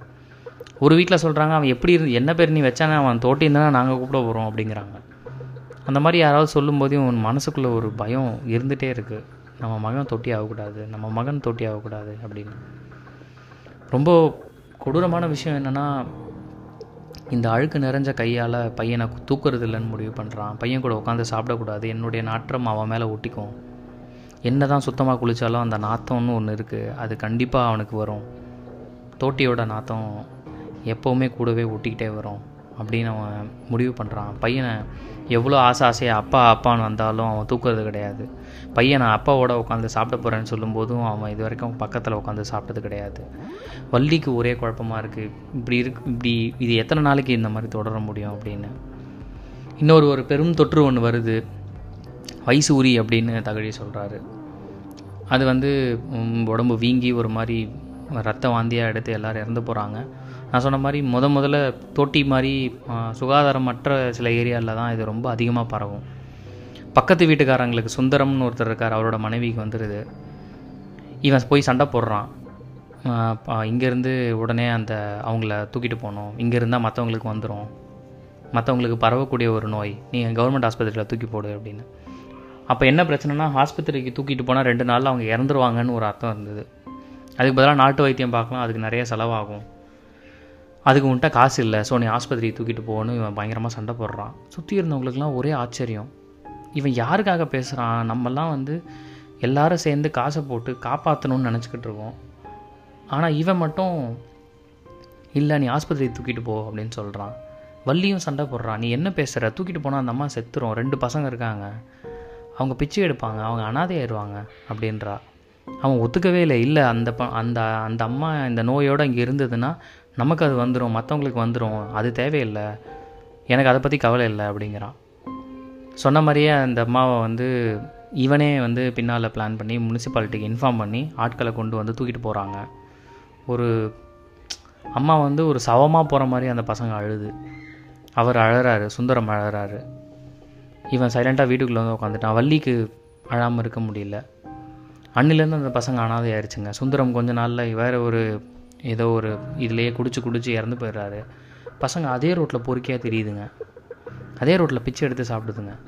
ஒரு வீட்டில் சொல்கிறாங்க அவன் எப்படி இருந்து என்ன பேர் நீ வச்சானே அவன் தோட்டியிருந்தானே நாங்கள் கூப்பிட போகிறோம் அப்படிங்கிறாங்க. அந்த மாதிரி யாராவது சொல்லும்போதே உன் மனசுக்குள்ளே ஒரு பயம் இருந்துகிட்டே இருக்குது நம்ம மகன் தொட்டி ஆகக்கூடாது நம்ம மகன் தொட்டி ஆகக்கூடாது அப்படின்னு. ரொம்ப கொடூரமான விஷயம் என்னென்னா இந்த அழுக்கு நிறைஞ்ச கையால் பையனை தூக்குறது இல்லைன்னு முடிவு பண்ணுறான் பையன் கூட உட்காந்து சாப்பிடக்கூடாது என்னுடைய நாற்றம் அவன் மேலே ஒட்டிக்கும். என்ன தான் சுத்தமாக குளித்தாலும் அந்த நாத்தம்னு ஒன்று இருக்குது அது கண்டிப்பாக அவனுக்கு வரும். தோட்டியோட நாத்தம் எப்போவுமே கூடவே ஒட்டிக்கிட்டே வரும் அப்படின்னு அவன் முடிவு பண்ணுறான் பையனை எவ்வளோ ஆசை ஆசையாக அப்பா அப்பான்னு வந்தாலும் அவன் தூக்குறது கிடையாது. பையனை அப்பாவோட உட்காந்து சாப்பிட போகிறேன்னு சொல்லும்போதும் அவன் இது வரைக்கும் பக்கத்தில் உட்காந்து சாப்பிட்டது கிடையாது. வள்ளிக்கு ஒரே குழப்பமாக இருக்குது இப்படி இருக்கு இப்படி இது எத்தனை நாளைக்கு இந்த மாதிரி தொடர முடியும் அப்படின்னு. இன்னொரு ஒரு பெரும் தொற்று ஒன்று வருது. வைசூரி அப்படின்னு தகழி சொல்கிறாரு அது வந்து உடம்பு வீங்கி ஒரு மாதிரி ரத்த வாந்தியாக எடுத்து எல்லோரும் இறந்து போகிறாங்க நான் சொன்ன மாதிரி முத முதல்ல தொட்டி மாதிரி சுகாதாரமற்ற சில ஏரியாவில் தான் இது ரொம்ப அதிகமாக பரவும். பக்கத்து வீட்டுக்காரங்களுக்கு சுந்தரம்னு ஒருத்தர் இருக்கார் அவரோட மனைவிக்கு வந்துடுது இவன் போய் சண்டை போடுறான். இங்கேருந்து உடனே அந்த அவங்கள தூக்கிட்டு போகணும். இங்கே இருந்தால் மற்றவங்களுக்கு வந்துடும் மற்றவங்களுக்கு பரவக்கூடிய ஒரு நோய். நீங்கள் கவர்மெண்ட் ஆஸ்பத்திரியில் தூக்கி போடு அப்படின்னு. அப்போ என்ன பிரச்சனைனா ஆஸ்பத்திரிக்கு தூக்கிட்டு போனால் ரெண்டு நாளில் அவங்க இறந்துருவாங்கன்னு ஒரு அர்த்தம் இருந்தது. அதுக்கு பதிலாக நாட்டு வைத்தியம் பார்க்கலாம் அதுக்கு நிறைய செலவாகும். அதுக்கு உன்ட்ட காசு இல்லை ஸோ நீ ஆஸ்பத்திரிக்கு தூக்கிட்டு போகணும் இவன் பயங்கரமாக சண்டை போடுறான். சுற்றி இருந்தவங்களுக்குலாம் ஒரே ஆச்சரியம். இவன் யாருக்காக பேசுகிறான் நம்மலாம் வந்து எல்லாரும் சேர்ந்து காசை போட்டு காப்பாற்றணும்னு நினச்சிக்கிட்டு இருக்கோம். ஆனால் இவன் மட்டும் இல்லை நீ ஆஸ்பத்திரிக்கு தூக்கிட்டு போ அப்படின்னு சொல்கிறான் வள்ளியும் சண்டை போடுறான். நீ என்ன பேசுகிற தூக்கிட்டு போனால் அந்த அம்மா செத்துரும். ரெண்டு பசங்க இருக்காங்க. அவங்க பிச்சை எடுப்பாங்க அவங்க அனாதையாயிருவாங்க அப்படின்றா. அவன் ஒத்துக்கவே இல்லை. இல்லை அந்த ப அந்த அந்த அம்மா இந்த நோயோடு இங்கே இருந்ததுன்னா நமக்கு அது வந்துடும் மற்றவங்களுக்கு வந்துடும் அது தேவையில்லை. எனக்கு அதை பற்றி கவலை இல்லை அப்படிங்கிறான். சொன்ன மாதிரியே அந்த அம்மாவை வந்து இவனே வந்து பின்னால் பிளான் பண்ணி முனிசிபாலிட்டிக்கு இன்ஃபார்ம் பண்ணி ஆட்களை கொண்டு வந்து தூக்கிட்டு போகிறாங்க ஒரு அம்மா வந்து ஒரு சவமாக போகிற மாதிரி அந்த பசங்க அழுது. அவர் அழறாரு சுந்தரம் அழறாரு. இவன் சைலண்ட்டாக வீட்டுக்குள்ளே வந்து உட்காந்துட்டான் வள்ளிக்கு அழாமல் இருக்க முடியல. அன்னிலேருந்து அந்த பசங்க அனாதை ஆயிடுச்சுங்க சுந்தரம் கொஞ்ச நாளில் வேறு ஒரு ஏதோ ஒரு இதுலேயே குடிச்சு குடிச்சு இறந்து போயிடுறாரு. பசங்க அதே ரோட்டில் பொறுக்கியாக தெரியுதுங்க. அதே ரோட்டில் பிச்சை எடுத்து சாப்பிடுதுங்க.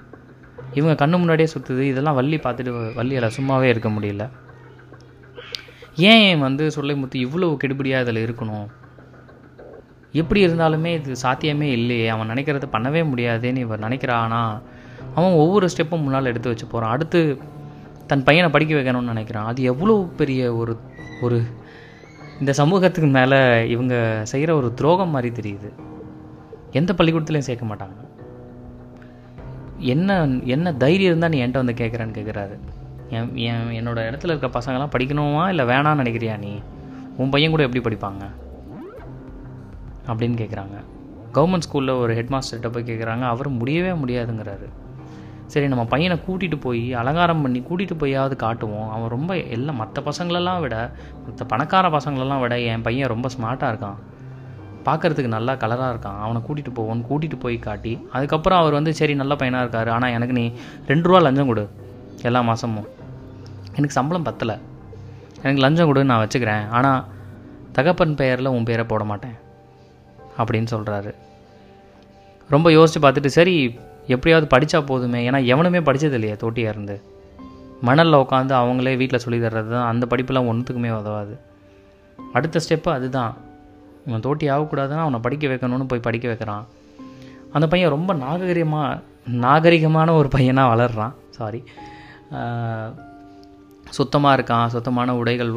இவங்க கண்ணு முன்னாடியே சுற்றுது இதெல்லாம் வள்ளி பார்த்துட்டு வள்ளியால் சும்மாவே இருக்க முடியல. ஏன் வந்து சொல்லைமுத்து இவ்வளோ கெடுபடியாக இதில் இருக்கணும்? எப்படி இருந்தாலுமே இது சாத்தியமே இல்லையே. அவன் நினைக்கிறத பண்ணவே முடியாதேன்னு இவர் நினைக்கிறானா? அவன் ஒவ்வொரு ஸ்டெப்பும் முன்னால் எடுத்து வச்சு போகிறான் அடுத்து தன் பையனை படிக்க வைக்கணும்னு நினைக்கிறான். அது எவ்வளோ பெரிய ஒரு ஒரு இந்த சமூகத்துக்கு மேலே இவங்க செய்கிற ஒரு துரோகம் மாதிரி தெரியுது. எந்த பள்ளிக்கூடத்துலையும் சேர்க்க மாட்டாங்க. என்ன என்ன தைரியம் இருந்தால் நீ என்கிட்ட வந்து கேட்குறேன்னு கேட்குறாரு என் என் என்னோட இடத்துல இருக்க பசங்களாம் படிக்கணுமா இல்லை வேணான்னு நினைக்கிறியா நீ? உன் பையன் கூட எப்படி படிப்பாங்க? அப்படின்னு கேட்குறாங்க கவர்மெண்ட் ஸ்கூலில் ஒரு ஹெட் மாஸ்டர்கிட்ட போய் கேட்குறாங்க அவர் முடியவே முடியாதுங்கிறாரு. சரி நம்ம பையனை கூட்டிகிட்டு போய் அலங்காரம் பண்ணி கூட்டிகிட்டு போயாவது காட்டுவோம். அவன் ரொம்ப எல்லாம் மற்ற பசங்களெல்லாம் விட மற்ற பணக்கார பசங்களெல்லாம் விட என் பையன் ரொம்ப ஸ்மார்ட்டாக இருக்கான். பார்க்கறதுக்கு நல்லா கலராக இருக்கான். அவனை கூட்டிகிட்டு போவோன்னு கூட்டிகிட்டு போய் காட்டி அதுக்கப்புறம் அவர் வந்து சரி நல்ல பையனாக இருக்கார். ஆனால் எனக்கு நீ ரெண்டு ரூபா லஞ்சம் கொடு. எல்லா மாதமும் எனக்கு சம்பளம் பத்தலை. எனக்கு லஞ்சம் கொடு நான் வச்சுக்கிறேன். ஆனால் தகப்பன் பெயரில் உன் பேரை போட மாட்டேன். அப்படின்னு சொல்கிறாரு ரொம்ப யோசித்து பார்த்துட்டு சரி எப்படியாவது படித்தா போதுமே. ஏன்னா எவனுமே படித்தது இல்லையே தோட்டியாக இருந்து. மணலில் உட்காந்து அவங்களே வீட்டில் சொல்லி தர்றது தான் அந்த படிப்பெல்லாம் ஒன்றுத்துக்குமே உதவாது. அடுத்த ஸ்டெப்பு அதுதான். இவன் தோட்டி ஆகக்கூடாதுன்னா அவனை படிக்க வைக்கணும்னு போய் படிக்க வைக்கிறான். அந்த பையன் ரொம்ப நாகரிகமாக நாகரிகமான ஒரு பையனாக வளர்கிறான் சாரி சுத்தமாக இருக்கான். சுத்தமான உடைகள்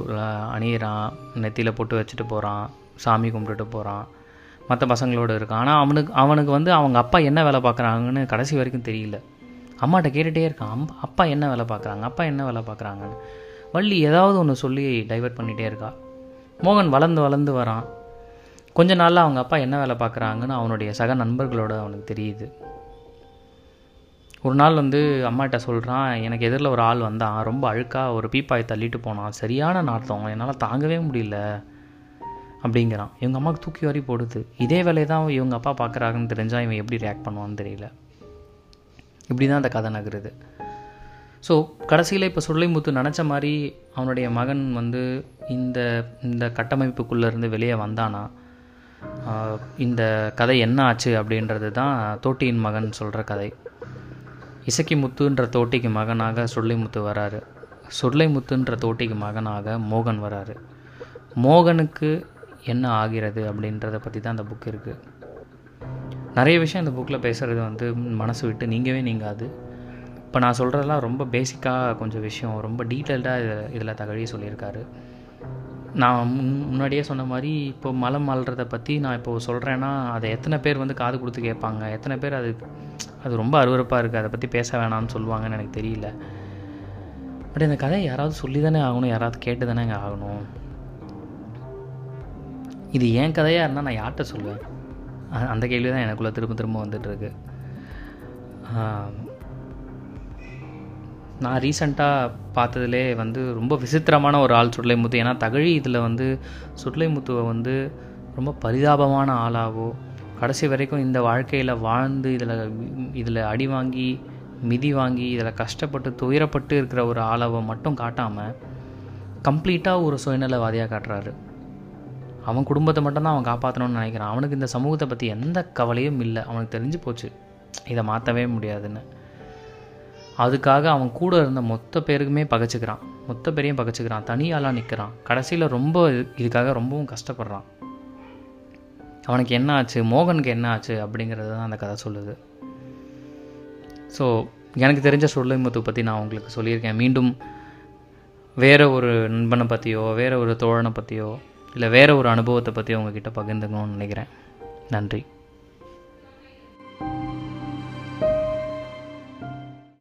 அணியிறான். நெத்தியில் பொட்டு வச்சுட்டு போகிறான் சாமி கும்பிட்டுட்டு போகிறான் மற்ற பசங்களோடு இருக்கான். ஆனால் அவனுக்கு அவனுக்கு வந்து அவங்க அப்பா என்ன வேலை பார்க்குறாங்கன்னு கடைசி வரைக்கும் தெரியல. அம்மாட்ட கேட்டுகிட்டே இருக்கான். அம்மா அப்பா என்ன வேலை பார்க்குறாங்க? அப்பா என்ன வேலை பார்க்குறாங்கன்னு. வள்ளி ஏதாவது ஒன்று சொல்லி டைவர்ட் பண்ணிகிட்டே இருக்கா. மோகன் வளர்ந்து வளர்ந்து வரான். கொஞ்ச நாளில் அவங்க அப்பா என்ன வேலை பார்க்குறாங்கன்னு அவனுடைய சக நண்பர்களோட அவனுக்கு தெரியுது. ஒரு நாள் வந்து அம்மாட்ட சொல்கிறான் எனக்கு எதிரில் ஒரு ஆள் வந்தான். ரொம்ப அழுக்காக ஒரு பீப்பாய் தள்ளிட்டு போனான். சரியான நாட்டம் என்னால் தாங்கவே முடியல. அப்படிங்கிறான். இவங்க அம்மாவுக்கு தூக்கி வாரி போடுது. இதே வேலையை தான் இவங்க அப்பா பார்க்குறாங்கன்னு தெரிஞ்சால் இவன் எப்படி ரியாக்ட் பண்ணுவான்னு தெரியல. இப்படி தான் அந்த கதை நகருது. ஸோ கடைசியில் இப்போ சொல்லிமுத்து நினச்ச மாதிரி அவனுடைய மகன் வந்து இந்த இந்த கட்டமைப்புக்குள்ளே இருந்து வெளியே வந்தானா? இந்த கதை என்ன ஆச்சு அப்படின்றது தான் தோட்டியின் மகன் சொல்கிற கதை. இசக்கி முத்துன்ற தோட்டிக்கு மகனாக சொல்லிமுத்து வராரு. சொல்லைமுத்துன்ற தோட்டிக்கு மகனாக மோகன் வராரு. மோகனுக்கு என்ன ஆகிறது அப்படின்றத பற்றி தான் அந்த புக் இருக்குது நிறைய விஷயம் இந்த புக்கில் பேசுகிறது வந்து மனசு விட்டு நீங்கவே நீங்காது. இப்போ நான் சொல்கிறதெல்லாம் ரொம்ப பேசிக்காக கொஞ்சம் விஷயம். ரொம்ப டீட்டெயில்டாக இதில் இதில் தகழி சொல்லியிருக்காரு. நான் முன் முன்னாடியே சொன்ன மாதிரி இப்போ மலம் மலர்றதை பற்றி நான் இப்போ சொல்கிறேன்னா அதை எத்தனை பேர் வந்து காது கொடுத்து கேட்பாங்க? எத்தனை பேர் அது அது ரொம்ப அருவருப்பாக இருக்குது அதை பற்றி பேச வேணாம்னு சொல்லுவாங்கன்னு எனக்கு தெரியல. பட் இந்த கதையை யாராவது சொல்லி தானே ஆகணும். யாராவது கேட்டு தானே ஆகணும். இது ஏன் கதையாக இருந்தால் நான் யார்கிட்ட சொல்லுவேன் அந்த கேள்வி தான் எனக்குள்ளே திரும்ப திரும்ப வந்துட்டுருக்கு. நான் ரீசண்டாக பார்த்ததுலே வந்து ரொம்ப விசித்திரமான ஒரு ஆள் சுடலைமுத்து. ஏன்னா தகழி இதில் வந்து சுடலைமுத்துவை வந்து ரொம்ப பரிதாபமான ஆளாவோ கடைசி வரைக்கும் இந்த வாழ்க்கையில் வாழ்ந்து இதில் இதில் அடி வாங்கி மிதி வாங்கி இதில் கஷ்டப்பட்டு துயரப்பட்டு இருக்கிற ஒரு ஆளாவை மட்டும் காட்டாமல் கம்ப்ளீட்டாக ஒரு சுயநலவாதியாக காட்டுறாரு. அவன் குடும்பத்தை மட்டும்தான் அவன் காப்பாற்றணும்னு நினைக்கிறான். அவனுக்கு இந்த சமூகத்தை பற்றி எந்த கவலையும் இல்லை. அவனுக்கு தெரிஞ்சு போச்சு. இதை மாற்றவே முடியாதுன்னு. அதுக்காக அவன் கூட இருந்த மொத்த பேருக்குமே பகைச்சிக்கிறான். மொத்த பேரையும் பகைச்சிக்கிறான். தனியாலாம் நிற்கிறான் கடைசியில் ரொம்ப இதுக்காக ரொம்பவும் கஷ்டப்படுறான். அவனுக்கு என்ன ஆச்சு? மோகனுக்கு என்ன ஆச்சு? அப்படிங்கிறது தான் அந்த கதை சொல்லுது. ஸோ எனக்கு தெரிஞ்ச சொல்லைமுத்து பற்றி நான் உங்களுக்கு சொல்லியிருக்கேன். மீண்டும் வேறு ஒரு நண்பனை பற்றியோ வேறு ஒரு தோழனை பற்றியோ இல்லை வேறு ஒரு அனுபவத்தை பற்றி உங்ககிட்ட பகிர்ந்துக்கணும்னு நினைக்கிறேன். நன்றி.